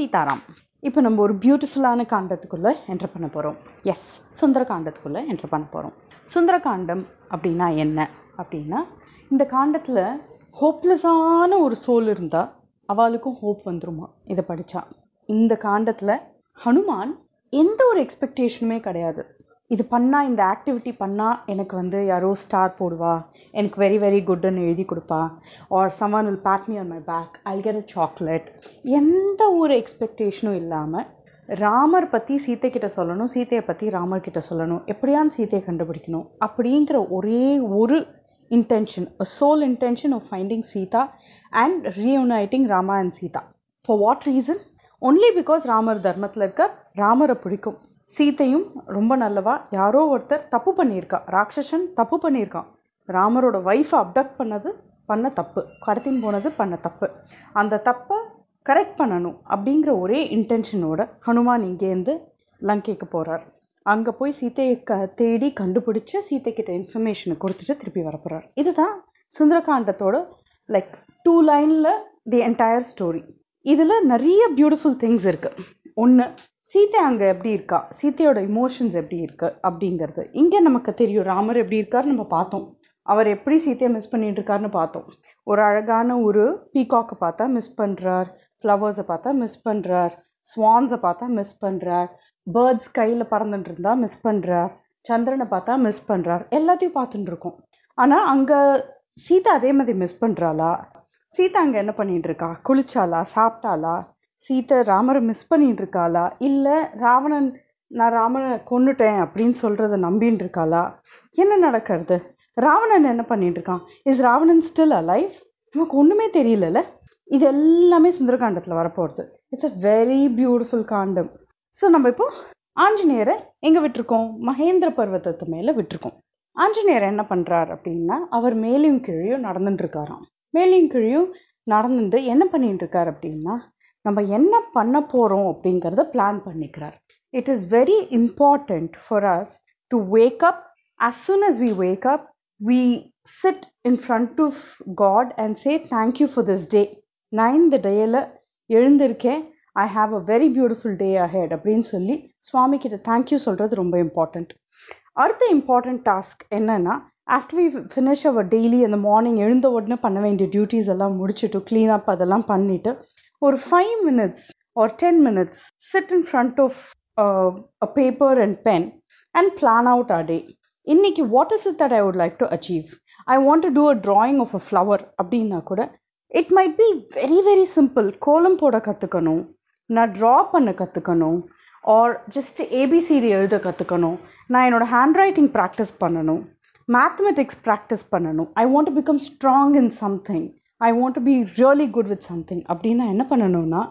சீதாராம். இப்போ நம்ம ஒரு பியூட்டிஃபுல்லான காண்டத்துக்குள்ளே என்ட்ரு பண்ண போகிறோம் எஸ் சுந்தர காண்டத்துக்குள்ளே என்டர் பண்ண போகிறோம் சுந்தர காண்டம் அப்படின்னா என்ன? அப்படின்னா இந்த காண்டத்தில் ஹோப்லெஸ்ஸான ஒரு சோல் இருந்தால் அவளுக்கும் ஹோப் வந்துருமா? இதை படித்தா இந்த காண்டத்தில் ஹனுமான் எந்த ஒரு எக்ஸ்பெக்டேஷனுமே கிடையாது. இது பண்ணால் இந்த ஆக்டிவிட்டி பண்ணால் எனக்கு வந்து யாரோ ஸ்டார் போடுவா. எனக்கு வெரி வெரி குட்னு எழுதி கொடுப்பா. Or someone will pat me on my back I get a chocolate எந்த ஒரு எக்ஸ்பெக்டேஷனும் இல்லாமல் ராமர் பற்றி சீத்தை கிட்ட சொல்லணும் சீத்தையை பற்றி ராமர் கிட்ட சொல்லணும். எப்படியான்னு சீத்தையை கண்டுபிடிக்கணும். அப்படிங்கிற ஒரே ஒரு intention a sole intention of finding Sita and reuniting Rama and Sita. For what reason only because Ramar தர்மத்தில் இருக்கார் ராமரை பிடிக்கும். சீத்தையும் ரொம்ப நல்லவா? யாரோ ஒருத்தர் தப்பு பண்ணியிருக்கா. ராட்சசன் தப்பு பண்ணியிருக்கான். ராமரோட ஒய்ஃபை அப்டக்ட் பண்ணது பண்ண தப்பு. கடத்தின் போனது பண்ண தப்பு. அந்த தப்பை கரெக்ட் பண்ணணும் அப்படிங்கிற ஒரே இன்டென்ஷனோட ஹனுமான் இங்கேருந்து லங்கைக்கு போகிறார் அங்கே போய் சீத்தையை க தேடி கண்டுபிடிச்சு சீத்தை கிட்ட இன்ஃபர்மேஷனை கொடுத்துட்டு திருப்பி வரப்போகிறார் இதுதான் சுந்தரகாண்டத்தோட லைக் டூ லைனில் தி என்டையர் ஸ்டோரி இதில் நிறைய பியூட்டிஃபுல் திங்ஸ் இருக்குது ஒன்று சீத்தை அங்கே எப்படி இருக்கா? சீத்தையோட இமோஷன்ஸ் எப்படி இருக்கு அப்படிங்கிறது. இங்கே நமக்கு தெரியும் ராமர் எப்படி இருக்கார் நம்ம பார்த்தோம். அவர் எப்படி சீத்தையை மிஸ் பண்ணிட்டு இருக்காருன்னு பார்த்தோம். ஒரு அழகான ஒரு பீகாக்கை பார்த்தா மிஸ் பண்ணுறார் ஃப்ளவர்ஸை பார்த்தா மிஸ் பண்ணுறார் ஸ்வான்ஸை பார்த்தா மிஸ் பண்ணுறார் பேர்ட்ஸ் கையில் பறந்துட்டு இருந்தா மிஸ் பண்ணுறார் சந்திரனை பார்த்தா மிஸ் பண்ணுறார் எல்லாத்தையும் பார்த்துட்டு இருக்கோம். ஆனால் அங்கே சீதா அதே மாதிரி மிஸ் பண்ணுறாளா சீதா அங்கே என்ன பண்ணிட்டு இருக்கா? குளிச்சாலா சாப்பிட்டாளா? சீதை ராமரை மிஸ் பண்ணிட்டு இருக்காளா இல்லை ராவணன் நான் ராமனை கொன்னுட்டேன் அப்படின்னு சொல்றத நம்பின்னு இருக்காளா என்ன நடக்கிறது? ராவணன் என்ன பண்ணிட்டு இருக்கான் இஸ் ராவணன் ஸ்டில் அலைவ் நமக்கு ஒன்றுமே தெரியலல்ல. இது எல்லாமே சுந்தரகாண்டத்தில் வரப்போகிறது it's a very beautiful Kandam. So நம்ம இப்போ ஆஞ்சநேயரை எங்கே விட்டுருக்கோம்? மகேந்திர பர்வத்தத்து மேலே விட்டுருக்கோம். ஆஞ்சநேயர் என்ன பண்ணுறார் அப்படின்னா அவர் மேலையும் கீழையும் நடந்துட்டு இருக்காராம். மேலையும் கீழையும் நடந்துட்டு என்ன பண்ணிட்டு இருக்கார் அப்படின்னா நம்ம என்ன பண்ண போகிறோம் அப்படிங்கிறத பிளான் பண்ணிக்கிறார். It is very important for us to wake up as soon as we wake up we sit in front of God and say thank you for this day நான் இந்த டேயில் எழுந்திருக்கேன். I have a very beautiful day ahead அப்படின்னு சொல்லி சுவாமி கிட்ட thank you சொல்கிறது ரொம்ப important அடுத்த இம்பார்ட்டண்ட் டாஸ்க் என்னன்னா after we finish our daily அந்த மார்னிங் எழுந்த உடனே பண்ண வேண்டிய டியூட்டிஸ் எல்லாம் முடிச்சுட்டு க்ளீன் அப் அதெல்லாம் பண்ணிவிட்டு ஒரு five minutes or ten minutes sit in front of a paper and pen and plan out a day இன்னைக்கு what is it that I would like to achieve I want to do a drawing of a flower அப்படின்னா கூட it might be very very simple கோலம் போட கற்றுக்கணும் நான் draw பண்ண கற்றுக்கணும் are just ABCD எழுத கற்றுக்கணும் நான் என்னோட ஹேண்ட் ரைட்டிங் ப்ராக்டிஸ் பண்ணணும் மேத்தமெட்டிக்ஸ் ப்ராக்டிஸ் பண்ணணும். I want to become strong in something I want to be really good with something அப்படின்னா என்ன பண்ணணும்னா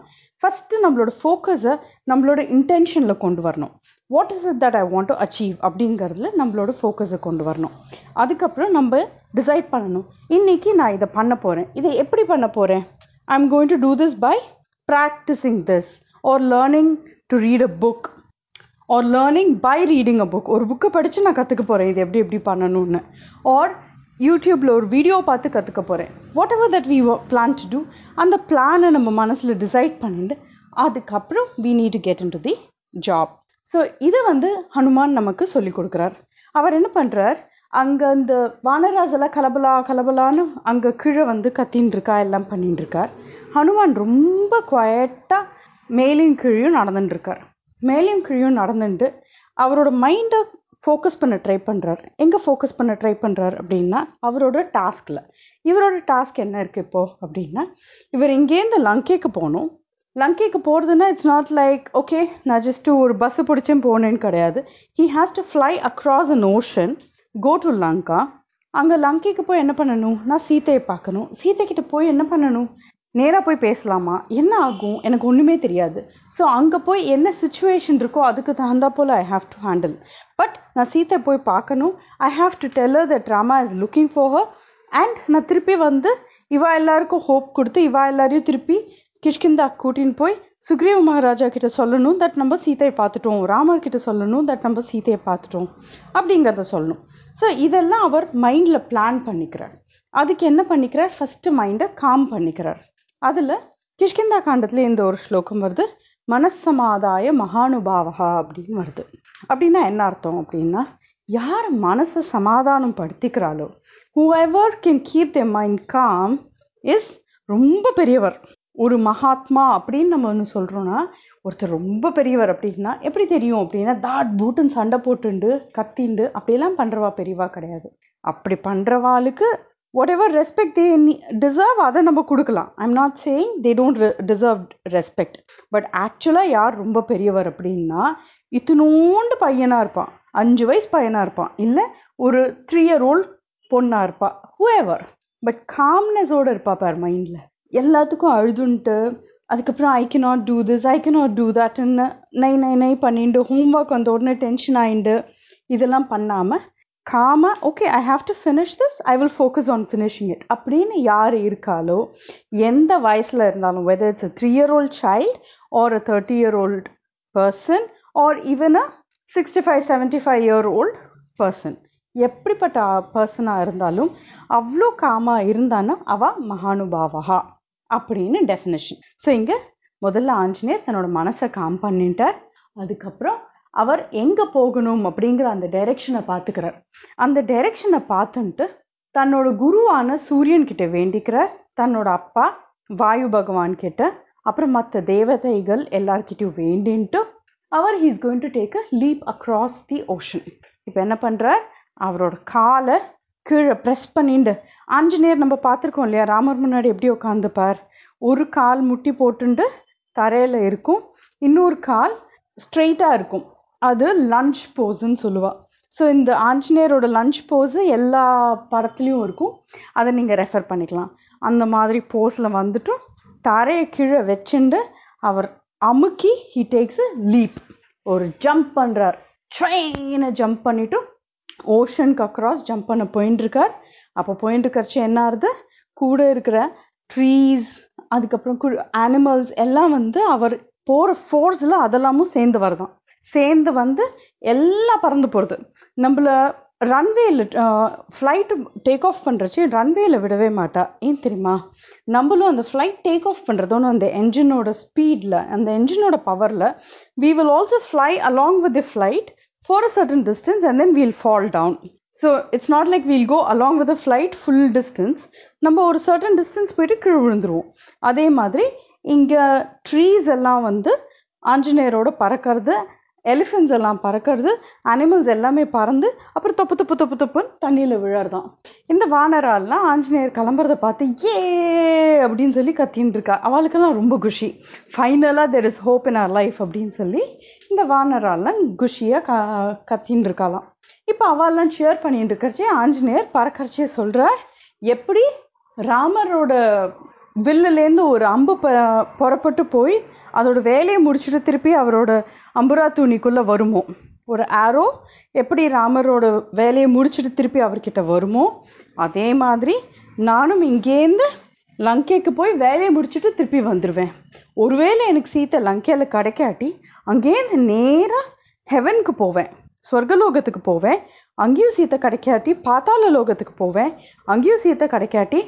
ஃபஸ்ட்டு நம்மளோட ஃபோக்கஸை நம்மளோட இன்டென்ஷனில் கொண்டு வரணும். What is it that I want to achieve அப்படிங்கிறதுல நம்மளோட ஃபோக்கஸை கொண்டு வரணும். அதுக்கப்புறம் நம்ம டிசைட் பண்ணணும். இன்னைக்கு நான் இதை பண்ண போகிறேன் இதை எப்படி பண்ண போகிறேன் I am going to do this by practising this or learning to read a book or learning by reading a book ஒரு புக்கை படித்து நான் கற்றுக்க போகிறேன் இது எப்படி எப்படி பண்ணணும்னு. ஆர் யூடியூப்பில் ஒரு வீடியோ பார்த்து கற்றுக்க போகிறேன் whatever that we plan to do அந்த பிளானை நம்ம மனசில் டிசைட் பண்ணிட்டு அதுக்கப்புறம் we need to get into the job so இதை வந்து ஹனுமான் நமக்கு சொல்லி கொடுக்குறார். அவர் என்ன பண்ணுறார் அங்கே அந்த வானராஜெல்லாம் கலபலா கலபலான்னு அங்கே கீழே வந்து கத்தின்னு இருக்கா எல்லாம் பண்ணிட்டு இருக்கார். ஹனுமான் ரொம்ப குவயட்டாக மேலையும் கீழையும் நடந்துட்டு இருக்கார். மேலையும் கீழையும் நடந்துட்டு அவரோட மைண்டை ஃபோக்கஸ் பண்ண ட்ரை பண்ணுறாரு எங்கே ஃபோக்கஸ் பண்ண ட்ரை பண்ணுறாரு அப்படின்னா அவரோட டாஸ்கில் இவரோட டாஸ்க் என்ன இருக்குது இப்போது அப்படின்னா இவர் இங்கேருந்து லங்கைக்கு போகணும். லங்கைக்கு போகிறதுனா இட்ஸ் நாட் லைக் ஓகே நான் ஜஸ்ட்டு ஒரு பஸ்ஸை பிடிச்சேன் போனேன்னு கிடையாது. He has to fly across an ocean go to Lanka அங்கே லங்கைக்கு போய் என்ன பண்ணணும்? நான் சீத்தையை பார்க்கணும். சீத்தை கிட்ட போய் என்ன பண்ணணும்? நேராக போய் பேசலாமா? என்ன ஆகும்? எனக்கு ஒன்றுமே தெரியாது. ஸோ அங்கே போய் என்ன சுச்சுவேஷன் இருக்கோ அதுக்கு தகுந்தா போல் I have to handle but நான் சீத்தை போய் பார்க்கணும். I have to tell her that Rama is looking for her and நான் திருப்பி வந்து இவா எல்லாருக்கும் ஹோப் கொடுத்து இவா எல்லாரையும் திருப்பி கிஷ்கிந்தா கூட்டின்னு போய் சுக்ரீவ மகாராஜா கிட்ட சொல்லணும் தட் நம்ம சீதையை பார்த்துட்டோம். ராமர் கிட்ட சொல்லணும் தட் நம்ம சீதையை பார்த்துட்டோம். அப்படிங்கிறத சொல்லணும். ஸோ இதெல்லாம் அவர் மைண்டில் பிளான் பண்ணிக்கிறார். அதுக்கு என்ன பண்ணிக்கிறார்? ஃபஸ்ட்டு மைண்டை காம் பண்ணிக்கிறார். அதில் கிஷ்கிந்தா காண்டத்தில் இந்த ஒரு ஸ்லோகம் வருது. மனசமாதாய மகானுபாவகா அப்படின்னு வருது. அப்படின்னா என்ன அர்த்தம் அப்படின்னா யார் மனசை சமாதானம் படுத்திக்கிறாளோ whoever can keep the mind calm is ரொம்ப பெரியவர். ஒரு மகாத்மா அப்படின்னு நம்ம ஒன்று சொல்கிறோன்னா ஒருத்தர் ரொம்ப பெரியவர் அப்படின்னா எப்படி தெரியும் அப்படின்னா தாட் பூட்டுன்னு சண்டை போட்டுண்டு கத்திண்டு அப்படியெல்லாம் பண்ணுறவா பெரியவா கிடையாது. அப்படி பண்ணுறவாளுக்கு whatever respect they deserve அதை நம்ம கொடுக்கலாம். I'm not saying they don't deserve respect but ஆக்சுவலாக யார் ரொம்ப பெரியவர் அப்படின்னா இத்தினோண்டு பையனாக இருப்பான். அஞ்சு வயசு பையனாக இருப்பான். இல்லை ஒரு த்ரீ இயர் ஓல்ட் பொண்ணாக இருப்பா ஹூஎவர் பட் காம்னஸோடு இருப்பா பார் மைண்டில் எல்லாத்துக்கும் அழுதுன்ட்டு அதுக்கப்புறம் I cannot do this I cannot do தட்னு நை நை நை பண்ணிட்டு ஹோம்ஒர்க் வந்த உடனே டென்ஷன் ஆகிண்டு இதெல்லாம் பண்ணாமல் gamma okay I have to finish this I will focus on finishing it அப்படின்னு யார் இருக்காலோ எந்த வயசில் இருந்தாலும் whether it's a three year old child or a thirty year old person or even a sixty five seventy five year old person எப்படிப்பட்ட பர்சனாக இருந்தாலும் அவ்வளோ காமாக இருந்தான்னா அவ மகானுபாவகா அப்படின்னு டெஃபினேஷன் ஸோ இங்கே முதல்ல ஆஞ்சநேயர் தன்னோட மனசை காம் பண்ணிட்டார். அதுக்கப்புறம் அவர் எங்கே போகணும் அப்படிங்கிற அந்த டைரெக்ஷனை பார்த்துக்கிறார் அந்த டைரெக்ஷனை பார்த்துன்ட்டு தன்னோட குருவான சூரியன் கிட்ட வேண்டிக்கிறார். தன்னோட அப்பா வாயு பகவான் கிட்ட. அப்புறம் மற்ற தேவதைகள் எல்லார்கிட்டையும் வேண்டின்ட்டு அவர் he's going to take a leap across the ocean இப்போ என்ன பண்ணுறார் அவரோட காலை கீழே ப்ரெஸ் பண்ணிண்டு ஆஞ்சநேயர் நம்ம பார்த்துருக்கோம் இல்லையா? ராமர் முன்னாடி எப்படி உட்காந்துப்பார் ஒரு கால் முட்டி போட்டுண்டு தரையில் இருக்கும். இன்னொரு கால் ஸ்ட்ரெயிட்டாக இருக்கும். அது லஞ்ச் போஸுன்னு சொல்லுவாள் ஸோ இந்த ஆஞ்சநேயரோட லஞ்ச் போஸு எல்லா படத்துலையும் இருக்கும். அதை நீங்கள் ரெஃபர் பண்ணிக்கலாம். அந்த மாதிரி போஸில் வந்துட்டும் தரையை கீழே வச்சுண்டு அவர் அமுக்கி ஹி டேக்ஸ் அ லீப் ஒரு ஜம்ப் பண்ணுறார் ட்ரெயினை ஜம்ப் பண்ணிவிட்டு ஓஷனுக்கு அக்ராஸ் ஜம்ப் பண்ண போயின்ட்டுருக்கார் அப்போ போயின்னு என்ன ஆகுது கூட இருக்கிற ட்ரீஸ் அதுக்கப்புறம் அனிமல்ஸ் எல்லாம் வந்து அவர் போகிற ஃபோர்ஸில் அதெல்லாமும் சேர்ந்து வருதான். சேர்ந்து வந்து எல்லாம் பறந்து போகிறது நம்மள ரன்வேயில் ஃப்ளைட்டு டேக் ஆஃப் பண்ணுறச்சு ரன்வேயில் விடவே மாட்டா. ஏன் தெரியுமா? நம்மளும் அந்த ஃப்ளைட் டேக் ஆஃப் பண்ணுறதோன்னு அந்த என்ஜினோட ஸ்பீடில் அந்த என்ஜினோட பவரில் we will also fly along with the flight for a certain distance and then we'll fall down so it's not like we'll go along with flight full distance நம்ம ஒரு certain distance போயிட்டு கீழே விழுந்துருவோம். அதே மாதிரி இங்கே ட்ரீஸ் எல்லாம் வந்து ஆஞ்சநேயரோட பறக்கிறது எலிஃபென்ட்ஸ் எல்லாம் பறக்கிறது அனிமல்ஸ் எல்லாமே பறந்து அப்புறம் தொப்பு தொப்பு தொப்பு தொப்புன்னு தண்ணியில் விழறதான் இந்த வானரால்லாம் ஆஞ்சநேயர் கிளம்புறத பார்த்து ஏ அப்படின்னு சொல்லி கத்தின்னு இருக்கா. அவளுக்கெல்லாம் ரொம்ப குஷி. ஃபைனலாக there is hope in our life அப்படின்னு சொல்லி இந்த வானரால்லாம் குஷியாக க கத்தின்னு இருக்காளாம். இப்போ அவெல்லாம் ஷேர் பண்ணிட்டு இருக்கிறச்சே ஆஞ்சநேயர் பறக்கிறச்சே சொல்கிறார் எப்படி ராமரோட வில்லுலேருந்து ஒரு அம்பு புறப்பட்டு போய் அதோட வேலையை முடிச்சுட்டு திருப்பி அவரோட அம்புரா தூணிக்குள்ளே வருமோ? ஒரு ஆரோ எப்படி ராமரோட வேலையை முடிச்சுட்டு திருப்பி அவர்கிட்ட வருமோ? அதே மாதிரி நானும் இங்கேருந்து லங்கைக்கு போய் வேலையை முடிச்சுட்டு திருப்பி வந்துடுவேன் ஒருவேளை எனக்கு சீத்தை லங்கையில் கிடைக்காட்டி அங்கேருந்து நேராக ஹெவனுக்கு போவேன். ஸ்வர்கலோகத்துக்கு போவேன். அங்கேயும் சீத்தை கிடைக்காட்டி பாத்தாள லோகத்துக்கு போவேன். அங்கேயும் சீத்தை கிடைக்காட்டி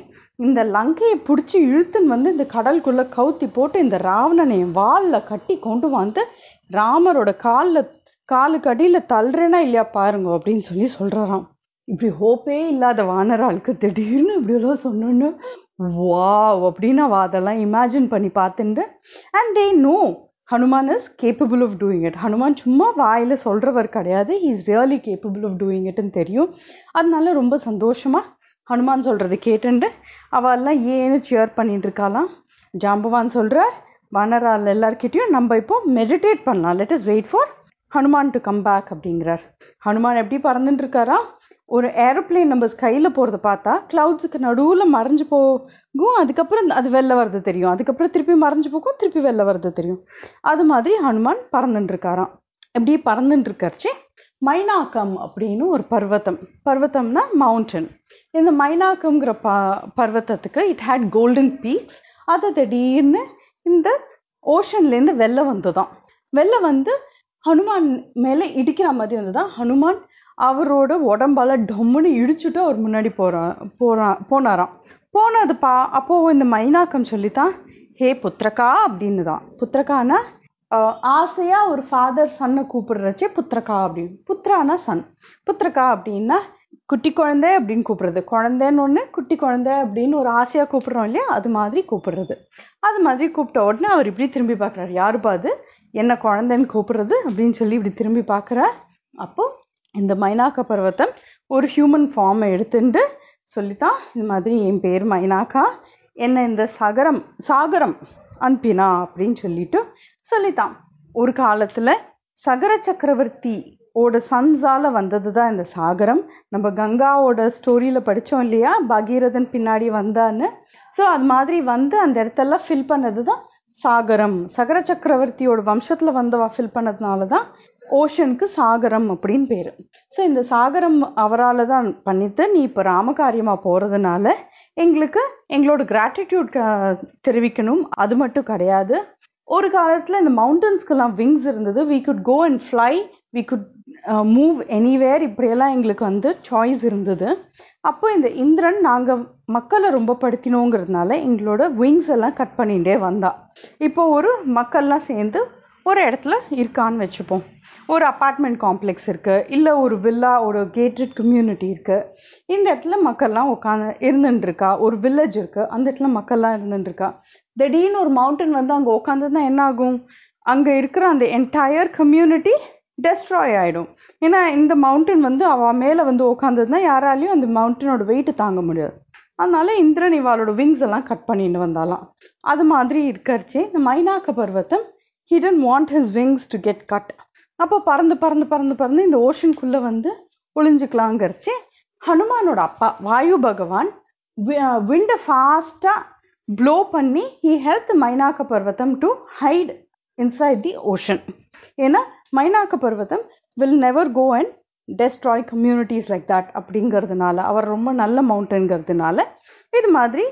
இந்த லங்கையை பிடிச்சி இழுத்துன்னு வந்து இந்த கடலுக்குள்ளே கவுத்தி போட்டு இந்த ராவணனை வாலில் கட்டி கொண்டு வந்து ராமரோட காலில் காலுக்கு அடியில் தள்ளுறேனா இல்லையா பாருங்க அப்படின்னு சொல்லி சொல்கிறாராம் இப்படி ஹோப்பே இல்லாத வானராளுக்கு திடீர்னு இப்படியெல்லாம் சொன்னோன்னு வா அப்படின்னு அவள் அதெல்லாம் இமேஜின் பண்ணி பார்த்துட்டு and they know Hanuman is capable of doing it Hanuman சும்மா வாயில் சொல்கிறவர் கிடையாது. He is really capable of doing இட்னு தெரியும். அதனால ரொம்ப சந்தோஷமாக ஹனுமான் சொல்கிறத கேட்டுண்டு அவெல்லாம் ஏன்னு சியர் பண்ணிட்டு இருக்காளாம். ஜாம்பவான் சொல்கிறார் வனரால் எல்லார்கிட்டையும் நம்ம இப்போ மெடிடேட் பண்ணலாம். Let us wait for Hanuman to come back அப்படிங்கிறார். ஹனுமான் எப்படி பறந்துட்டு இருக்காரா? ஒரு ஏரோப்ளேன் நம்ம ஸ்கையில் போகிறத பார்த்தா க்ளவுட்ஸுக்கு நடுவில் மறைஞ்சு போகும். அதுக்கப்புறம் அது வெளில வர்றது தெரியும். அதுக்கப்புறம் திருப்பி மறைஞ்சு போகும் திருப்பி வெளில வர்றது தெரியும். அது மாதிரி ஹனுமான் பறந்துட்டு இருக்காராம். எப்படி பறந்துட்டு இருக்கறச்சே மைனாக்கம் அப்படின்னு ஒரு பர்வத்தம் பர்வத்தம்னா மவுண்டன் இந்த மைனாக்கம்ங்கிற ப பர்வத்தத்துக்கு இட் ஹேட் கோல்டன் பீக்ஸ் அது திடீர்னு இந்த ஓஷன்லேருந்து வெளில வந்துதான் வெளில வந்து ஹனுமான் மேலே இடிக்கிற மாதிரி வந்துதான் ஹனுமான் அவரோட உடம்பால டொம்முன்னு இடிச்சுட்டு அவர் முன்னாடி போறா போறா போனாராம். போனது பா அப்போ இந்த மைனாக்கம் சொல்லித்தான் ஹே புத்திரக்கா அப்படின்னு தான் புத்திரக்கானா ஆசையா ஒரு ஃபாதர் சன்னை கூப்பிடுறச்சே புத்திரக்கா அப்படின்னு. புத்திரானா சன் புத்திரக்கா அப்படின்னா குட்டி குழந்தை அப்படின்னு கூப்பிடுறது. குழந்தைன்னு ஒன்று குட்டி குழந்தை அப்படின்னு ஒரு ஆசையா கூப்பிடுறோம் இல்லையா? அது மாதிரி கூப்பிடுறது. அது மாதிரி கூப்பிட்ட உடனே அவர் இப்படி திரும்பி பார்க்குறாரு. யாருப்பா அது? என்ன குழந்தைன்னு கூப்பிடுறது? அப்படின்னு சொல்லி இப்படி திரும்பி பார்க்குறார். அப்போ இந்த மைனாக்க பர்வதம் ஒரு ஹியூமன் ஃபார்மை எடுத்துட்டு சொல்லித்தான் இந்த மாதிரி என் பேர் மைனாக்கா. என்ன இந்த சகரம் சாகரம் அனுப்பினா? அப்படின்னு சொல்லிட்டு சொல்லித்தான். ஒரு காலத்துல சகர சக்கரவர்த்தி ஓட சன்ஸால வந்தது தான் இந்த சாகரம். நம்ம கங்காவோட ஸ்டோரியில படிச்சோம் இல்லையா? பகீரதன் பின்னாடி வந்தான்னு. ஸோ அது மாதிரி வந்து அந்த இடத்தெல்லாம் ஃபில் பண்ணது தான் சாகரம். சகர சக்கரவர்த்தியோட வம்சத்துல வந்தவா ஃபில் பண்ணதுனால தான் ஓஷனுக்கு சாகரம் அப்படின்னு பேரு. ஸோ இந்த சாகரம் அவரால் தான் பண்ணிட்டு நீ இப்போ ராமகாரியமா போறதுனால எங்களுக்கு எங்களோட கிராட்டிடியூட் தெரிவிக்கணும். அது மட்டும் கிடையாது. ஒரு காலத்தில் இந்த மவுண்டன்ஸ்க்கெல்லாம் விங்ஸ் இருந்தது. We could go and fly we could move anywhere இப்படியெல்லாம் எங்களுக்கு வந்து சாய்ஸ் இருந்தது. அப்போ இந்த இந்திரன் நாங்கள் மக்களை ரொம்ப படுத்தினோங்கிறதுனால எங்களோட விங்ஸ் எல்லாம் கட் பண்ணிகிட்டே வந்தா. இப்போ ஒரு மக்கள்லாம் சேர்ந்து ஒரு இடத்துல இருக்கான்னு வச்சுப்போம். ஒரு அப்பார்ட்மெண்ட் காம்ப்ளெக்ஸ் இருக்குது இல்லை ஒரு வில்லா ஒரு கேட்டட் கம்யூனிட்டி இருக்குது இந்த இடத்துல மக்கள்லாம் உட்காந்து இருந்துட்டுருக்கா ஒரு வில்லேஜ் இருக்குது அந்த இடத்துல மக்கள்லாம் இருந்துட்டுருக்கா திடீர்னு ஒரு மவுண்டன் வந்து அங்க உட்காந்துருந்தா என்ன ஆகும் அங்க இருக்கிற அந்த என்டையர் கம்யூனிட்டி டெஸ்ட்ராய் ஆயிடும். ஏன்னா இந்த மவுண்டன் வந்து அவ மேல வந்து உட்காந்துருந்தா யாராலையும் அந்த மவுண்டனோட வெயிட் தாங்க முடியாது. அதனால இந்திரன் இவாளோட விங்ஸ் எல்லாம் கட் பண்ணிட்டு வந்தாலாம் அது மாதிரி இருக்கிறச்சு இந்த மைனாக்க Parvatham he didn't want his wings to get cut அப்போ பறந்து பறந்து பறந்து பறந்து இந்த ஓஷனுக்குள்ளே வந்து ஒளிஞ்சுக்கலாங்கிறச்சு ஹனுமானோட அப்பா வாயு பகவான் விண்ட ஃபாஸ்டா ப்ளோ பண்ணி he helped Mainaka Parvatham to hide inside the ocean ஏன்னா Mainaka Parvatham will never go and destroy communities like that அப்படிங்கிறதுனால அவர் ரொம்ப நல்ல மவுண்டன்கிறதுனால இது மாதிரி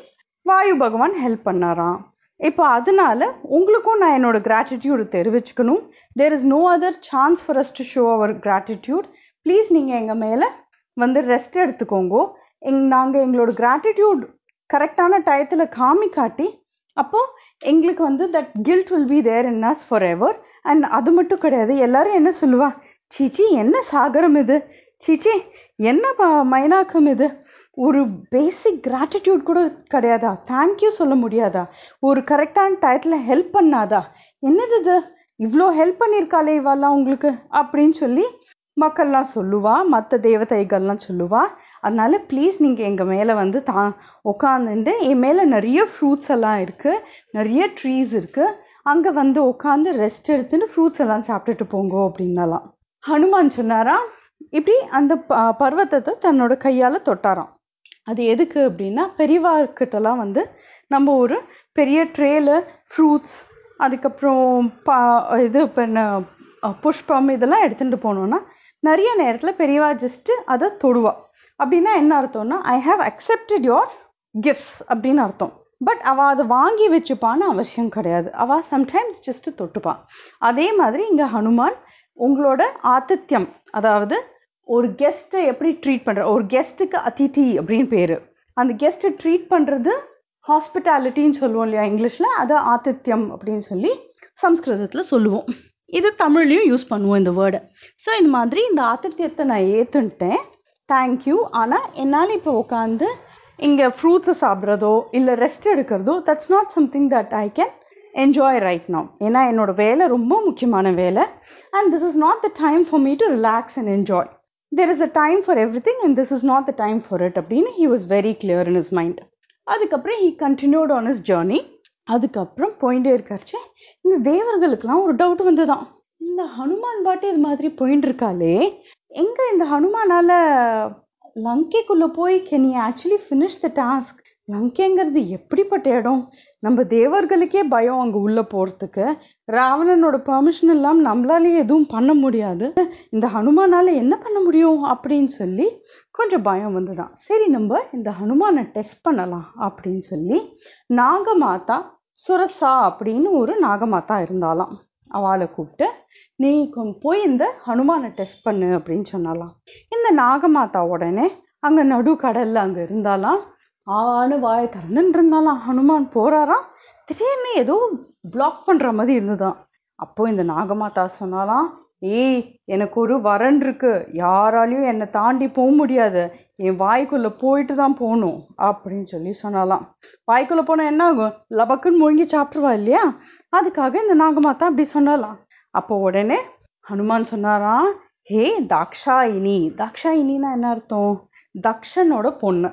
வாயு பகவான் ஹெல்ப் பண்ணாராம். இப்போ அதனால உங்களுக்கும் நான் என்னோட gratitude தெரிவிச்சுக்கணும். There is no other chance for us to show our gratitude please நீங்கள் எங்கள் மேலே வந்து ரெஸ்ட் எடுத்துக்கோங்க. எங் நாங்கள் எங்களோட கிராட்டிடியூட் கரெக்டான டயத்தில் காமிக்காட்டி அப்போ எங்களுக்கு வந்து that guilt will be there in us forever and அது மட்டும் கிடையாது எல்லாரும் என்ன சொல்லுவா? சீச்சி என்ன சாகரம் இது? சீச்சி என்ன மைனாக்கம் இது? ஒரு பேசிக் கிராட்டிடியூட் கூட கிடையாதா? தேங்க்யூ சொல்ல முடியாதா? ஒரு கரெக்டான டயத்தில் ஹெல்ப் பண்ணாதா? என்னது இது? இவ்வளோ ஹெல்ப் பண்ணியிருக்காளே இவாலாம் உங்களுக்கு? அப்படின்னு சொல்லி மக்கள்லாம் சொல்லுவா மற்ற தேவதைகள்லாம் சொல்லுவா. அதனால ப்ளீஸ் நீங்கள் எங்கள் மேலே வந்து தா உட்காந்துட்டு என் மேலே நிறைய ஃப்ரூட்ஸ் எல்லாம் இருக்குது நிறைய ட்ரீஸ் இருக்குது அங்கே வந்து உட்காந்து ரெஸ்ட் எடுத்துன்னு ஃப்ரூட்ஸ் எல்லாம் சாப்பிட்டுட்டு போங்க அப்படின்னலாம். ஹனுமான் சொன்னாரா இப்படி அந்த ப- பர்வதத்தை தன்னோட கையால் தொட்டாராம். அது எதுக்கு அப்படின்னா பெரியவார்கிட்டலாம் வந்து நம்ம ஒரு பெரிய ட்ரேல ஃப்ரூட்ஸ் அதுக்கப்புறம் பா இது பண்ண புஷ்பம் இதெல்லாம் எடுத்துகிட்டு போனோன்னா நிறைய நேரத்தில் பெரியவா ஜஸ்ட்டு அதை தொடுவாள் அப்படின்னா என்ன அர்த்தம்னா I have accepted your gifts அப்படின்னு அர்த்தம். பட் அவ அதை வாங்கி வச்சுப்பான்னு அவசியம் கிடையாது. அவ சம்டைம்ஸ் ஜஸ்ட் தொட்டுப்பான் அதே மாதிரி இங்க ஹனுமான் உங்களோட ஆதித்யம் அதாவது ஒரு கெஸ்ட்டை எப்படி ட்ரீட் பண்ற ஒரு கெஸ்ட்டுக்கு அதிதி அப்படின்னு பேரு. அந்த கெஸ்ட்டை ட்ரீட் பண்றது ஹாஸ்பிட்டாலிட்டின்னு சொல்லுவோம் இல்லையா இங்கிலீஷ்ல? அது ஆதித்யம் அப்படின்னு சொல்லி சம்ஸ்கிருதத்துல சொல்லுவோம். இது தமிழ்லையும் யூஸ் பண்ணுவோம் இந்த வேர்டை ஸோ இந்த மாதிரி இந்த ஆதித்யத்தை நான் ஏற்றுன்ட்டேன் தேங்க்யூ ஆனால் என்னால் இப்போ உட்காந்து இங்கே ஃப்ரூட்ஸை சாப்பிட்றதோ இல்லை rest எடுக்கிறதோ that's not something that I can enjoy right no ஏன்னா என்னோட வேலை ரொம்ப முக்கியமான வேலை. And this is not the time for me to relax and enjoy there is a time for everything and this is not the time for it அப்படின்னு he was very clear in his mind அதுக்கப்புறம் he continued on his journey அதுக்கப்புறம் போயிட்டே இருக்காச்சு இந்த தேவர்களுக்கெல்லாம் ஒரு doubt வந்துதான் இந்த ஹனுமான் பாட்டு இது மாதிரி போயின்னு இருக்காளே எங்க இந்த ஹனுமானால லங்கைக்குள்ள போய் can you actually finish the task லங்கைங்கிறது எப்படிப்பட்ட இடம்? நம்ம தேவர்களுக்கே பயம் அங்க உள்ள போறதுக்கு. ராவணனோட பர்மிஷன் எல்லாம் நம்மளாலேயே எதுவும் பண்ண முடியாது. இந்த ஹனுமானால என்ன பண்ண முடியும் அப்படின்னு சொல்லி கொஞ்சம் பயம் வந்துதான். சரி நம்ம இந்த ஹனுமானை டெஸ்ட் பண்ணலாம் அப்படின்னு சொல்லி நாகமாதா சுரசா அப்படின்னு ஒரு நாகமாதா இருந்தாலாம். அவளை கூப்பிட்டு நீ போய் இந்த ஹனுமானை டெஸ்ட் பண்ணு அப்படின்னு சொன்னாலாம் இந்த நாகமாதா உடனே அங்க நடு கடல்ல அங்க இருந்தாலாம் ஆனு வாயை திறந்துன்னு இருந்தாலாம் ஹனுமான் போறாராம். திடீர்னு ஏதோ பிளாக் பண்ற மாதிரி இருந்ததாம். அப்போ இந்த நாகமாதா சொன்னாலாம் ஏய் எனக்கு ஒரு வரன் இருக்கு. யாராலையும் என்னை தாண்டி போக முடியாது. என் வாய்க்குள்ள போயிட்டு தான் போகணும் அப்படின்னு சொல்லி சொன்னாலாம். வாய்க்குள்ள போனா என்ன ஆகும்? லபக்குன்னு முழுங்கி சாப்பிட்ருவா இல்லையா? அதுக்காக இந்த நாகமாத்தா அப்படி சொன்னாலாம். அப்போ உடனே ஹனுமான் சொன்னாராம் ஹே தாக்ஷாயினி. தாக்ஷாயினின்னா என்ன அர்த்தம்? தக்ஷனோட பொண்ணு.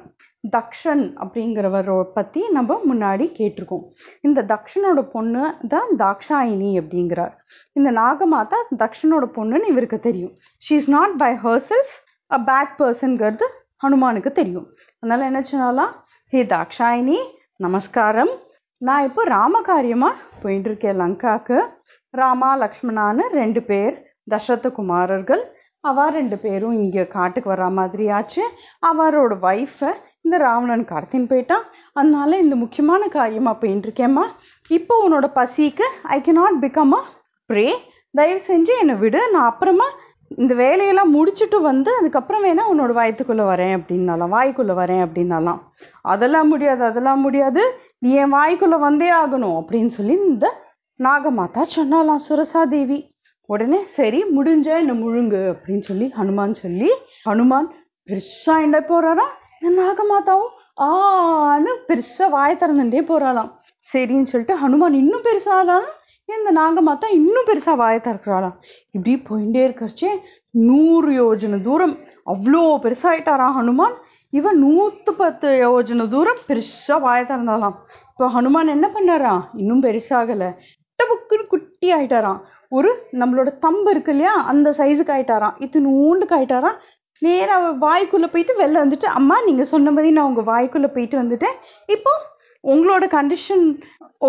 தக்ஷன் அப்படிங்கிறவரை பத்தி நம்ம முன்னாடி கேட்டிருக்கோம். இந்த தக்ஷனோட பொண்ணு தான் தாக்ஷாயினி அப்படிங்கிறார். இந்த நாகமாதா தக்ஷனோட பொண்ணுன்னு இவருக்கு தெரியும். She is not by herself a bad பர்சன்கிறது ஹனுமானுக்கு தெரியும். அதனால என்ன சொன்னாலாம் ஹே தாக்ஷாயினி நமஸ்காரம். நான் இப்போ ராமகாரியமா போயிட்டு இருக்கேன் லங்காக்கு. ராமா லக்ஷ்மணான்னு ரெண்டு பேர் தசரத குமாரர்கள் அவ ரெண்டு பேரும் இங்க காட்டுக்கு வர மாதிரி ஆச்சு. அவரோட ஒய்ஃபை இந்த ராவணன் கடத்தின்னு போயிட்டான். அதனால இந்த முக்கியமான காரியமா போயின்ட்டுருக்கேம்மா இப்போ உன்னோட பசிக்கு I not become a prey தயவு செஞ்சு என்னை விடு. நான் அப்புறமா இந்த வேலையெல்லாம் முடிச்சுட்டு வந்து அதுக்கப்புறம் வேணா உன்னோட வயத்துக்குள்ளே வரேன் அப்படின்னாலாம் வாய்க்குள்ள வரேன் அப்படின்னாலாம். அதெல்லாம் முடியாது அதெல்லாம் முடியாது. நீ என் வாய்க்குள்ள வந்தே ஆகணும் அப்படின்னு சொல்லி இந்த நாகமாதா சொன்னாலாம் சுரசா தேவி உடனே சரி முடிஞ்ச என்ன முழுங்கு அப்படின்னு சொல்லி ஹனுமான் சொல்லி ஹனுமான் பெருசா என்ன போறாராம் நாகமாதாவும் ஆன்னு பெருசா வாய திறந்துட்டே போறாளாம். சரின்னு சொல்லிட்டு ஹனுமான் இன்னும் பெருசா பெருசாலாம் இந்த நாகமாதா இன்னும் பெருசா வாயை திறக்கிறாளாம். இப்படி போயிட்டே இருக்கிறச்சே நூறு யோஜனை தூரம். அவ்வளோ பெருசாயிட்டாராம் ஹனுமான். இவன் நூத்து பத்து யோஜனை தூரம் பெருசா வாயை திறந்தாலாம் இப்போ ஹனுமான் என்ன பண்ணாராம் இன்னும் பெருசாகல டபுக்குன்னு குட்டி ஆயிட்டாராம். ஒரு நம்மளோட தம்பு இருக்கு இல்லையா? அந்த சைஸுக்கு ஆயிட்டாராம். இத்தனூண்டுக்கு ஆயிட்டாராம். நேராக நேரா வாய்க்குள்ள போயிட்டு வெளில வந்துட்டு அம்மா நீங்க சொன்னபடி நான் உங்க வாய்க்குள்ள போயிட்டு வந்துட்டேன். இப்போ உங்களோட கண்டிஷன்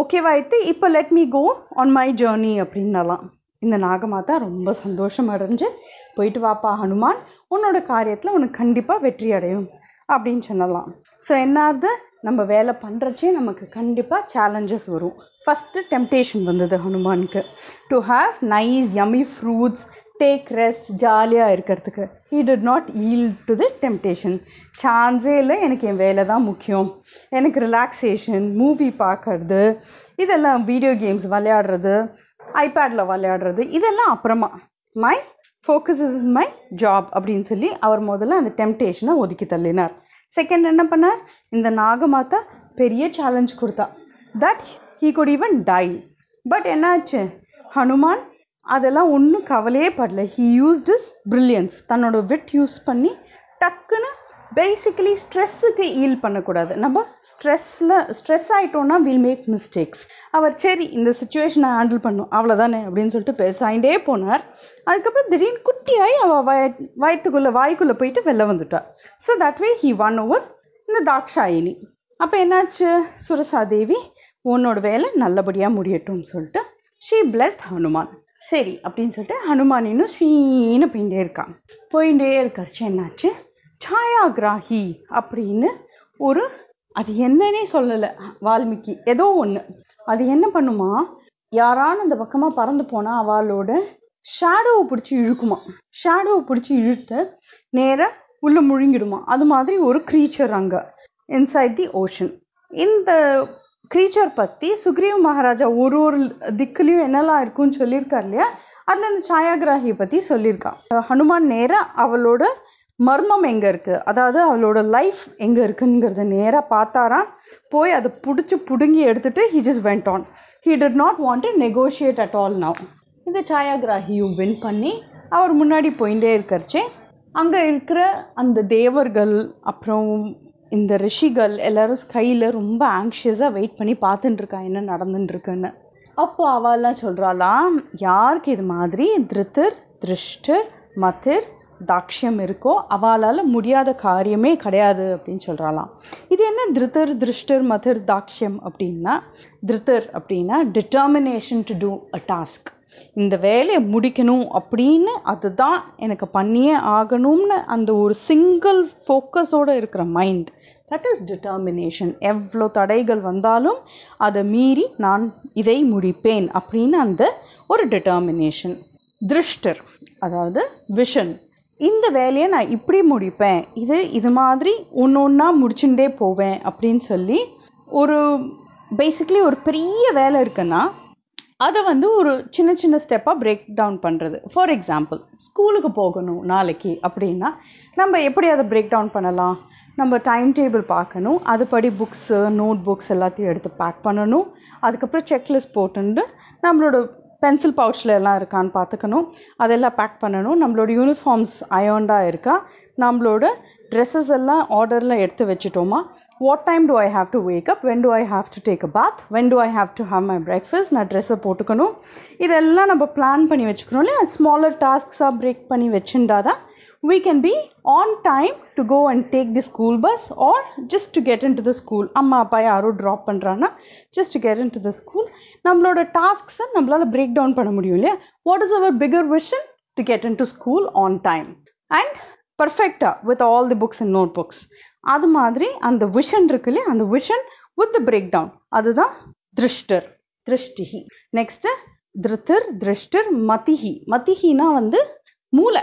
ஓகேவாயிட்டு இப்போ let me go on my journey அப்படின்னலாம். இந்த நாகமாதா ரொம்ப சந்தோஷம் அடைஞ்சு போயிட்டு வாப்பா ஹனுமான். உன்னோட காரியத்துல உனக்கு கண்டிப்பா வெற்றி அடையும் அப்படின்னு சொல்லலாம் ஸோ என்னாவது நம்ம வேலை பண்றச்சே நமக்கு கண்டிப்பா சேலஞ்சஸ் வரும். ஃபஸ்ட்டு டெம்டேஷன் வந்தது ஹனுமானுக்கு. To have nice yummy fruits take rest ஜாலியாக இருக்கிறதுக்கு. He did not yield to the temptation சான்ஸே இல்லை எனக்கு என் வேலை தான் முக்கியம். எனக்கு ரிலாக்ஸேஷன் மூவி பார்க்கறது இதெல்லாம் வீடியோ கேம்ஸ் விளையாடுறது ஐபேடில் விளையாடுறது இதெல்லாம் அப்புறமா. My focus is my job அப்படின்னு சொல்லி அவர் முதல்ல அந்த டெம்டேஷனை ஒதுக்கி தள்ளினார். செகண்ட் என்ன பண்ணார்? இந்த நாகமாத்தா பெரிய சேலஞ்ச் கொடுத்தா. That he could even die but என்னாச்சு? ஹனுமான் அதெல்லாம் ஒன்றும் கவலையே படல. ஹீ யூஸ்ட் இஸ் பிரில்லியன்ஸ் தன்னோட விட் யூஸ் பண்ணி டக்குன்னு பேசிக்கலி ஸ்ட்ரெஸ்ஸுக்கு ஈல் பண்ணக்கூடாது. நம்ம ஸ்ட்ரெஸ்ல ஸ்ட்ரெஸ் ஆயிட்டோம்னா வில் மேக் மிஸ்டேக்ஸ் அவர் சரி இந்த சுச்சுவேஷனை ஹேண்டில் பண்ணும் அவ்வளோதானே அப்படின்னு சொல்லிட்டு பேசாயிண்டே போனார். அதுக்கப்புறம் திடீர்னு குட்டியாகி அவள் வய வயத்துக்குள்ள வாய்க்குள்ளே போயிட்டு வெளில வந்துட்டா. So that way he won over இந்த தாக்ஷாயினி அப்போ என்னாச்சு? சுரசாதேவி உன்னோட வேலை நல்லபடியாக முடியட்டும்னு சொல்லிட்டு ஷீ பிளஸ்ட் ஹனுமான் சரி அப்படின்னு சொல்லிட்டு ஹனுமான் இன்னும் ஸ்வீன்னு போயிட்டே இருக்கான். போயிட்டே இருக்கிறச்சு என்னாச்சு? சாயாகிராஹி அப்படின்னு ஒரு அது என்னன்னே சொல்லலை வால்மீகி. ஏதோ ஒன்று அது என்ன பண்ணுமா? யாரான அந்த பக்கமாக பறந்து போனால் அவளோட ஷேடோவை பிடிச்சி இழுக்குமா? ஷேடோவை பிடிச்சி இழுத்து நேராக உள்ள முழுங்கிடுமா? அது மாதிரி ஒரு க்ரீச்சர் அங்கே இன்சைட் தி ஓஷன் இந்த க்ரீச்சர் பற்றி சுக்ரீவ் மகாராஜா ஒரு ஒரு திக்குலையும் என்னெல்லாம் இருக்குன்னு சொல்லியிருக்கார் இல்லையா? அதில் அந்த சாயாகிராகியை பற்றி சொல்லியிருக்கான் ஹனுமான் நேராக அவளோட மர்மம் எங்கே இருக்குது அதாவது அவளோட லைஃப் எங்கே இருக்குங்கிறத நேராக பார்த்தாராம். போய் அதை பிடிச்சி பிடுங்கி எடுத்துட்டு he just went on he did not want to negotiate at all now இந்த சாயாகிராகியும் வின் பண்ணி அவர் முன்னாடி போயிட்டே இருக்கிறச்சே அங்கே இருக்கிற அந்த தேவர்கள் அப்புறம் இந்த ரிஷிகள் எல்லாரும் ஸ்கையில் ரொம்ப ஆங்ஷியஸா வெயிட் பண்ணி பார்த்துட்டு இருக்கா என்ன நடந்துட்டு இருக்குன்னு. அப்போ அவெல்லாம் சொல்றாளாம் யாருக்கு இது மாதிரி? திருத்தர் திருஷ்டர் மதிர் தாக்ஷியம் இருக்கோ அவளால் முடியாத காரியமே கிடையாது அப்படின்னு சொல்கிறாளாம் இது என்ன திருத்தர் திருஷ்டர் மதர் தாக்ஷியம் அப்படின்னா திருத்தர் அப்படின்னா determination to do a task இந்த வேலையை முடிக்கணும் அப்படின்னு அதுதான் எனக்கு பண்ணியே ஆகணும்னு அந்த ஒரு சிங்கிள் ஃபோக்கஸோட இருக்கிற மைண்ட் தட் இஸ் டிட்டர்மினேஷன் எவ்வளோ தடைகள் வந்தாலும் அதை மீறி நான் இதை முடிப்பேன் அப்படின்னு அந்த ஒரு டிட்டர்மினேஷன் திருஷ்டர் அதாவது விஷன் இந்த வேலையை நான் இப்படி முடிப்பேன். இது இது மாதிரி ஒன்று ஒன்றா முடிச்சுட்டே போவேன் அப்படின்னு சொல்லி ஒரு பேசிக்லி ஒரு பெரிய வேலை இருக்குன்னா அதை வந்து ஒரு சின்ன சின்ன ஸ்டெப்பாக பிரேக் டவுன் பண்ணுறது ஃபார் எக்ஸாம்பிள் ஸ்கூலுக்கு போகணும் நாளைக்கு அப்படின்னா நம்ம எப்படி அதை பிரேக் டவுன் பண்ணலாம்? நம்ம டைம் டேபிள் பார்க்கணும். அதுபடி புக்ஸு நோட் புக்ஸ் எல்லாத்தையும் எடுத்து பேக் பண்ணணும். அதுக்கப்புறம் செக்லிஸ்ட் போட்டுண்டு நம்மளோட பென்சில் பவுச்சில் எல்லாம் இருக்கான்னு பார்த்துக்கணும். அதெல்லாம் பேக் பண்ணணும். நம்மளோட யூனிஃபார்ம்ஸ் அயோண்டாக இருக்கா? நம்மளோட ட்ரெஸ்ஸஸ் எல்லாம் ஆர்டரில் எடுத்து வச்சுட்டோமா? What time do I have to wake up when do I have to take a bath when do I have to have my breakfast நான் ட்ரெஸ்ஸை போட்டுக்கணும். இதெல்லாம் நம்ம பிளான் பண்ணி வச்சுக்கணும் இல்லையா? ஸ்மாலர் டாஸ்க்ஸாக பிரேக் பண்ணி வச்சுட்டா தான் we can be on time to go and take the school bus or just to get into the school. அம்மா அப்பா யாரோ ட்ராப் பண்ணுறாங்கன்னா just to get into the school. நம்மளோட டாஸ்க்ஸை நம்மளால பிரேக் டவுன் பண்ண முடியும் இல்லையா what is our bigger vision to get into school on time and பர்ஃபெக்டா with all the books and notebooks அது மாதிரி அந்த விஷன் இருக்கு இல்லையா அந்த vision with the break down அதுதான் திருஷ்டர் திருஷ்டிஹி நெக்ஸ்ட் திருத்தர் திருஷ்டர் மதிஹி மதிஹினா வந்து மூளை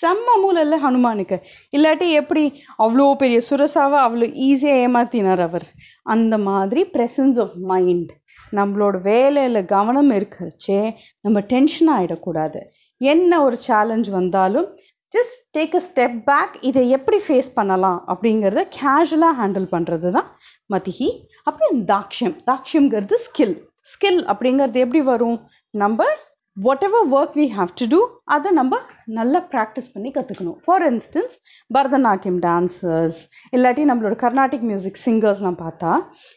செம்ம மூலல்ல ஹனுமானுக்கு. இல்லாட்டி எப்படி அவ்வளோ பெரிய சுரசாவை அவ்வளோ ஈஸியாக ஏமாத்தினார் அவர். அந்த மாதிரி ப்ரெசன்ஸ் ஆஃப் மைண்ட் நம்மளோட வேலையில் கவனம் இருக்கிறச்சே நம்ம டென்ஷன் ஆகிடக்கூடாது என்ன ஒரு சேலஞ்ச் வந்தாலும் just take a step back இதை எப்படி ஃபேஸ் பண்ணலாம் அப்படிங்கிறத கேஷுவலாக ஹேண்டில் பண்ணுறது தான் மதிஹி அப்புறம் தாக்ஷியம் தாக்ஷியம்ங்கிறது ஸ்கில் ஸ்கில் அப்படிங்கிறது எப்படி வரும்? நம்ம whatever work we have to do அதை நம்ம நல்லா ப்ராக்டிஸ் பண்ணி கற்றுக்கணும் ஃபார் இன்ஸ்டன்ஸ் பரதநாட்டியம் டான்சர்ஸ் இல்லாட்டி நம்மளோட கர்நாடிக் மியூசிக் சிங்கர்ஸ்லாம் பார்த்தா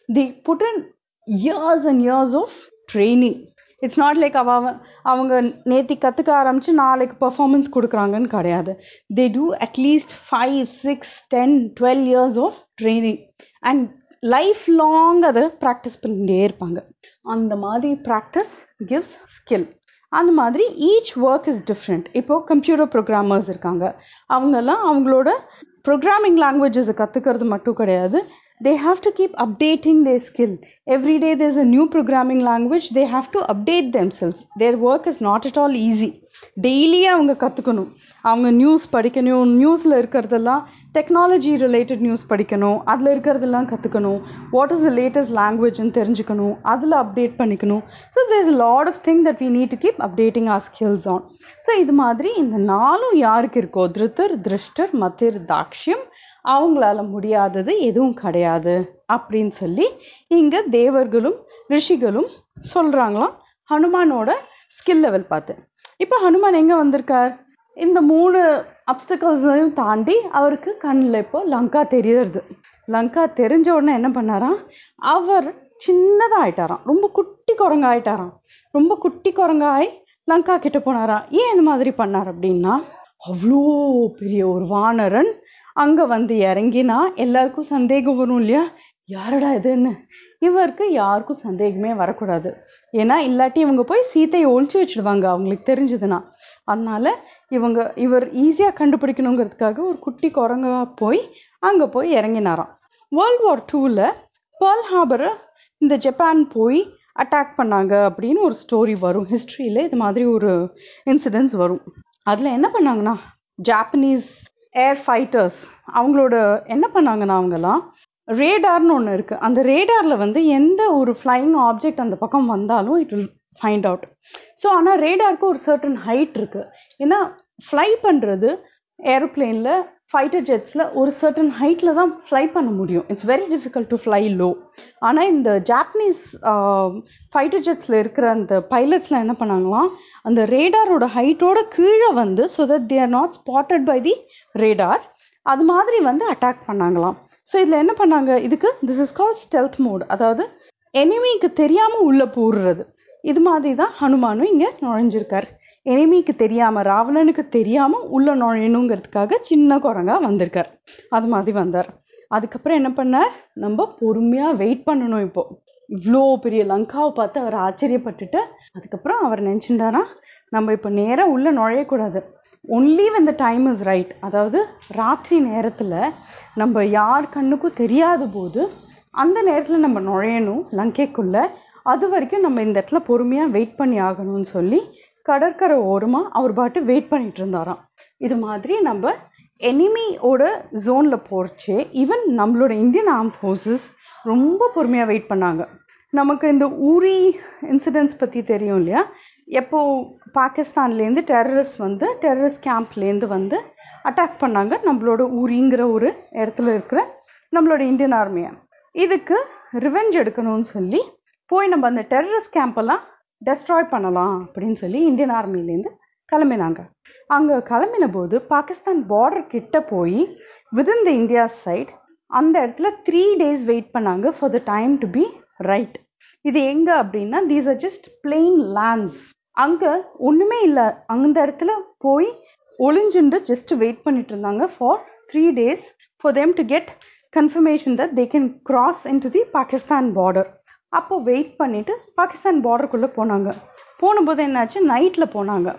the put in years and years of training it's not like அவ அவங்க நேற்று கற்றுக்க ஆரம்பித்து நாளைக்கு பர்ஃபார்மன்ஸ் கொடுக்குறாங்கன்னு கிடையாது. They do at least five six ten twelve years of training and life long அதை ப்ராக்டிஸ் பண்ணிட்டே இருப்பாங்க. அந்த மாதிரி ப்ராக்டிஸ் கிவ்ஸ் ஸ்கில் அந்த மாதிரி ஈச் ஒர்க் இஸ் டிஃப்ரெண்ட் இப்போ கம்ப்யூட்டர் ப்ரோக்ராமர்ஸ் இருக்காங்க அவங்கெல்லாம் அவங்களோட ப்ரோக்ராமிங் லாங்குவேஜஸை கற்றுக்கிறது மட்டும் கிடையாது they have to keep updating their skill every day there's a new programming language they have to update themselves their work is not at all easy daily அவங்க கற்றுக்கணும் அவங்க நியூஸ் படிக்கணும். நியூஸில் இருக்கிறதெல்லாம் டெக்னாலஜி ரிலேட்டட் நியூஸ் படிக்கணும். அதில் இருக்கிறதெல்லாம் கற்றுக்கணும் வாட் இஸ் த லேட்டஸ்ட் லாங்குவேஜ்னு தெரிஞ்சுக்கணும். அதில் அப்டேட் பண்ணிக்கணும். So there is lot of thing that we need to keep updating our skills on so இது மாதிரி இந்த நாளும் யாருக்கு இருக்கோ? திருத்தர் திருஷ்டர் மத்திர் தாக்ஷியம் அவங்களால முடியாதது எதுவும் கிடையாது அப்படின்னு சொல்லி இங்கே தேவர்களும் ரிஷிகளும் சொல்கிறாங்களாம் ஹனுமானோட ஸ்கில் லெவல் பார்த்து. இப்போ ஹனுமான் எங்க வந்திருக்கார்? இந்த மூணு அப்டக்கல்ஸையும் தாண்டி அவருக்கு கண்ணில் இப்போ லங்கா தெரியறது. லங்கா தெரிஞ்ச உடனே என்ன பண்ணாராம்? அவர் சின்னதாக ஆயிட்டாராம். ரொம்ப குட்டி குரங்கா ஆயிட்டாராம். ரொம்ப குட்டி குரங்காய் லங்கா கிட்ட போனாராம். ஏன் இந்த மாதிரி பண்ணார்? அப்படின்னா அவ்வளோ பெரிய ஒரு வானரன் அங்க வந்து இறங்கினா எல்லாருக்கும் சந்தேகம் வரும் இல்லையா? யாரடா இதுன்னு? இவருக்கு யாருக்கும் சந்தேகமே வரக்கூடாது. ஏன்னா இல்லாட்டி இவங்க போய் சீத்தையை ஒழிச்சு வச்சிடுவாங்க அவங்களுக்கு தெரிஞ்சதுன்னா. அதனால இவங்க இவர் ஈஸியாக கண்டுபிடிக்கணுங்கிறதுக்காக ஒரு குட்டி குரங்கா போய் அங்கே போய் இறங்கினாராம். வேர்ல்ட் வார் டூவில் பேர்ல் ஹார்பரை இந்த ஜப்பான் போய் அட்டாக் பண்ணாங்க அப்படின்னு ஒரு ஸ்டோரி வரும். ஹிஸ்ட்ரியில இது மாதிரி ஒரு இன்சிடென்ட்ஸ் வரும். அதில் என்ன பண்ணாங்கன்னா ஜாப்பனீஸ் ஏர் ஃபைட்டர்ஸ் அவங்களோட என்ன பண்ணாங்கன்னா அவங்கெல்லாம் ரேடார்னு ஒன்று இருக்குது அந்த ரேடாரில் வந்து எந்த ஒரு ஃப்ளைங் ஆப்ஜெக்ட் அந்த பக்கம் வந்தாலும் it will find out so ஆனால் ரேடாருக்கு ஒரு சர்டன் ஹைட் இருக்குது ஏன்னா ஃப்ளை பண்ணுறது ஏரோப்ளேனில் ஃபைட்டர் ஜெட்ஸில் ஒரு சர்டன் ஹைட்டில் தான் ஃப்ளை பண்ண முடியும். It's very difficult to fly low ஆனால் இந்த ஜாப்பனீஸ் ஃபைட்டர் ஜெட்ஸில் இருக்கிற அந்த பைலட்ஸ்லாம் என்ன பண்ணாங்களாம்? அந்த ரேடாரோட ஹைட்டோட கீழே வந்து so that they are not spotted by the radar அது மாதிரி வந்து அட்டாக் பண்ணாங்களாம். ஸோ இதில் என்ன பண்ணாங்க? இதுக்கு this is call stealth mode அதாவது எனிமிக்கு தெரியாமல் உள்ளே போடுறது. இது மாதிரி தான் ஹனுமானும் இங்கே நுழைஞ்சிருக்கார். எனிமிக்கு தெரியாமல் ராவணனுக்கு தெரியாமல் உள்ளே நுழையணுங்கிறதுக்காக சின்ன குரங்கா வந்திருக்கார். அது மாதிரி வந்தார். அதுக்கப்புறம் என்ன பண்ணார்? நம்ம பொறுமையாக வெயிட் பண்ணணும் இப்போது இவ்வளோ பெரிய லங்காவை பார்த்து அவர் ஆச்சரியப்பட்டுட்டு அதுக்கப்புறம் அவர் நினைச்சிருந்தாரா நம்ம இப்போ நேராக உள்ளே நுழையக்கூடாது. Only when the time is right அதாவது ராத்திரி நேரத்தில் நம்ம யார் கண்ணுக்கும் தெரியாத போது அந்த நேரத்தில் நம்ம நுழையணும் லங்கைக்குள்ள. அது வரைக்கும் நம்ம இந்த இடத்துல பொறுமையாக வெயிட் பண்ணி ஆகணும்னு சொல்லி கடற்கரை ஓரமாக அவர் பாட்டு வெயிட் பண்ணிட்டு இருந்தாராம். இது மாதிரி நம்ம எனிமியோட ஜோனில் போறச்சே ஈவன் நம்மளோட இந்தியன் ஆர்ம் ஃபோர்ஸஸ் ரொம்ப பொறுமையாக வெயிட் பண்ணாங்க. நமக்கு இந்த ஊரி இன்சிடென்ட்ஸ் பற்றி தெரியும் இல்லையா? எப்போ பாகிஸ்தான்லேருந்து டெரரிஸ்ட் வந்து டெரரிஸ்ட் கேம்ப்லேருந்து வந்து அட்டாக் பண்ணாங்க. நம்மளோட ஊரிங்கிற ஒரு இடத்துல இருக்கிற நம்மளோட இந்தியன் ஆர்மியை இதுக்கு ரிவெஞ்ச் எடுக்கணும்னு சொல்லி போய் நம்ம அந்த டெரரிஸ்ட் கேம்பெல்லாம் டெஸ்ட்ராய் பண்ணலாம் அப்படின்னு சொல்லி இந்தியன் ஆர்மிலேருந்து கிளம்பினாங்க. அங்கே கிளம்பின போது பாகிஸ்தான் பார்டர் கிட்ட போய் விதின் த இந்தியா சைட் அந்த இடத்துல த்ரீ டேஸ் வெயிட் பண்ணாங்க for the time to be right இது எங்க அப்படின்னா these are just plain lands அங்க ஒண்ணுமே இல்லை. அந்த இடத்துல போய் ஒளிஞ்சுண்டு ஜஸ்ட் வெயிட் பண்ணிட்டு இருந்தாங்க for three days for them to get confirmation that they can cross in to the Pakistan border அப்போ வெயிட் பண்ணிட்டு பாகிஸ்தான் பார்டருக்குள்ளே போனாங்க. போனபோது என்னாச்சு? நைட்டில் போனாங்க.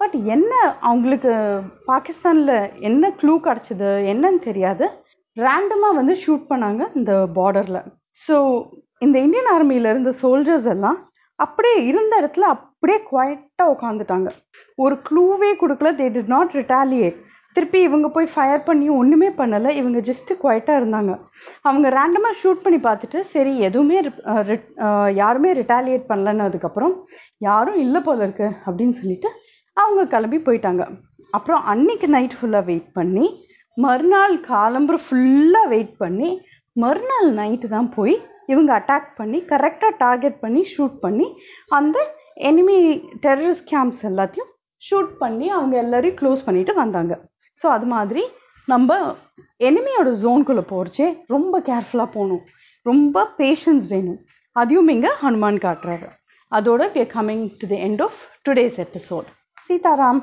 பட் என்ன அவங்களுக்கு பாகிஸ்தானில் என்ன க்ளூ கிடச்சிது? என்னன்னு தெரியாது. ரேண்டமாக வந்து ஷூட் பண்ணாங்க இந்த பார்டரில் ஸோ இந்த இந்தியன் ஆர்மியில் இருந்த சோல்ஜர்ஸ் எல்லாம் அப்படியே இருந்த இடத்துல அப்படியே குவைட்டா உட்காந்துட்டாங்க ஒரு க்ளூவே கொடுக்கல. தே டிட் நாட் ரிட்டாலியேட் திருப்பி இவங்க போய் ஃபயர் பண்ணி ஒன்றுமே பண்ணலை. இவங்க ஜஸ்ட்டு குவைட்டாக இருந்தாங்க. அவங்க ரேண்டமாக ஷூட் பண்ணி பார்த்துட்டு சரி எதுவுமே யாருமே ரிட்டாலியேட் பண்ணலன்னு அதுக்கப்புறம் யாரும் இல்லை போல இருக்கு அப்படின்னு சொல்லிட்டு அவங்க கிளம்பி போயிட்டாங்க. அப்புறம் அன்னைக்கு நைட் ஃபுல்லாக வெயிட் பண்ணி மறுநாள் காலம்புற ஃபுல்லாக வெயிட் பண்ணி மறுநாள் நைட்டு தான் போய் இவங்க அட்டாக் பண்ணி கரெக்டாக டார்கெட் பண்ணி ஷூட் பண்ணி அந்த எனிமி டெரரிஸ்ட் கேம்ப்ஸ் எல்லாத்தையும் ஷூட் பண்ணி அவங்க எல்லாரையும் க்ளோஸ் பண்ணிட்டு வந்தாங்க. ஸோ அது மாதிரி நம்ம எனிமியோட ஜோன்குள்ளே போகிறச்சே ரொம்ப கேர்ஃபுல்லாக போகணும். ரொம்ப பேஷன்ஸ் வேணும். அதையும் இங்கே ஹனுமான் காட்டுறாரு. அதோட we coming to the end of today's episode Sitaram.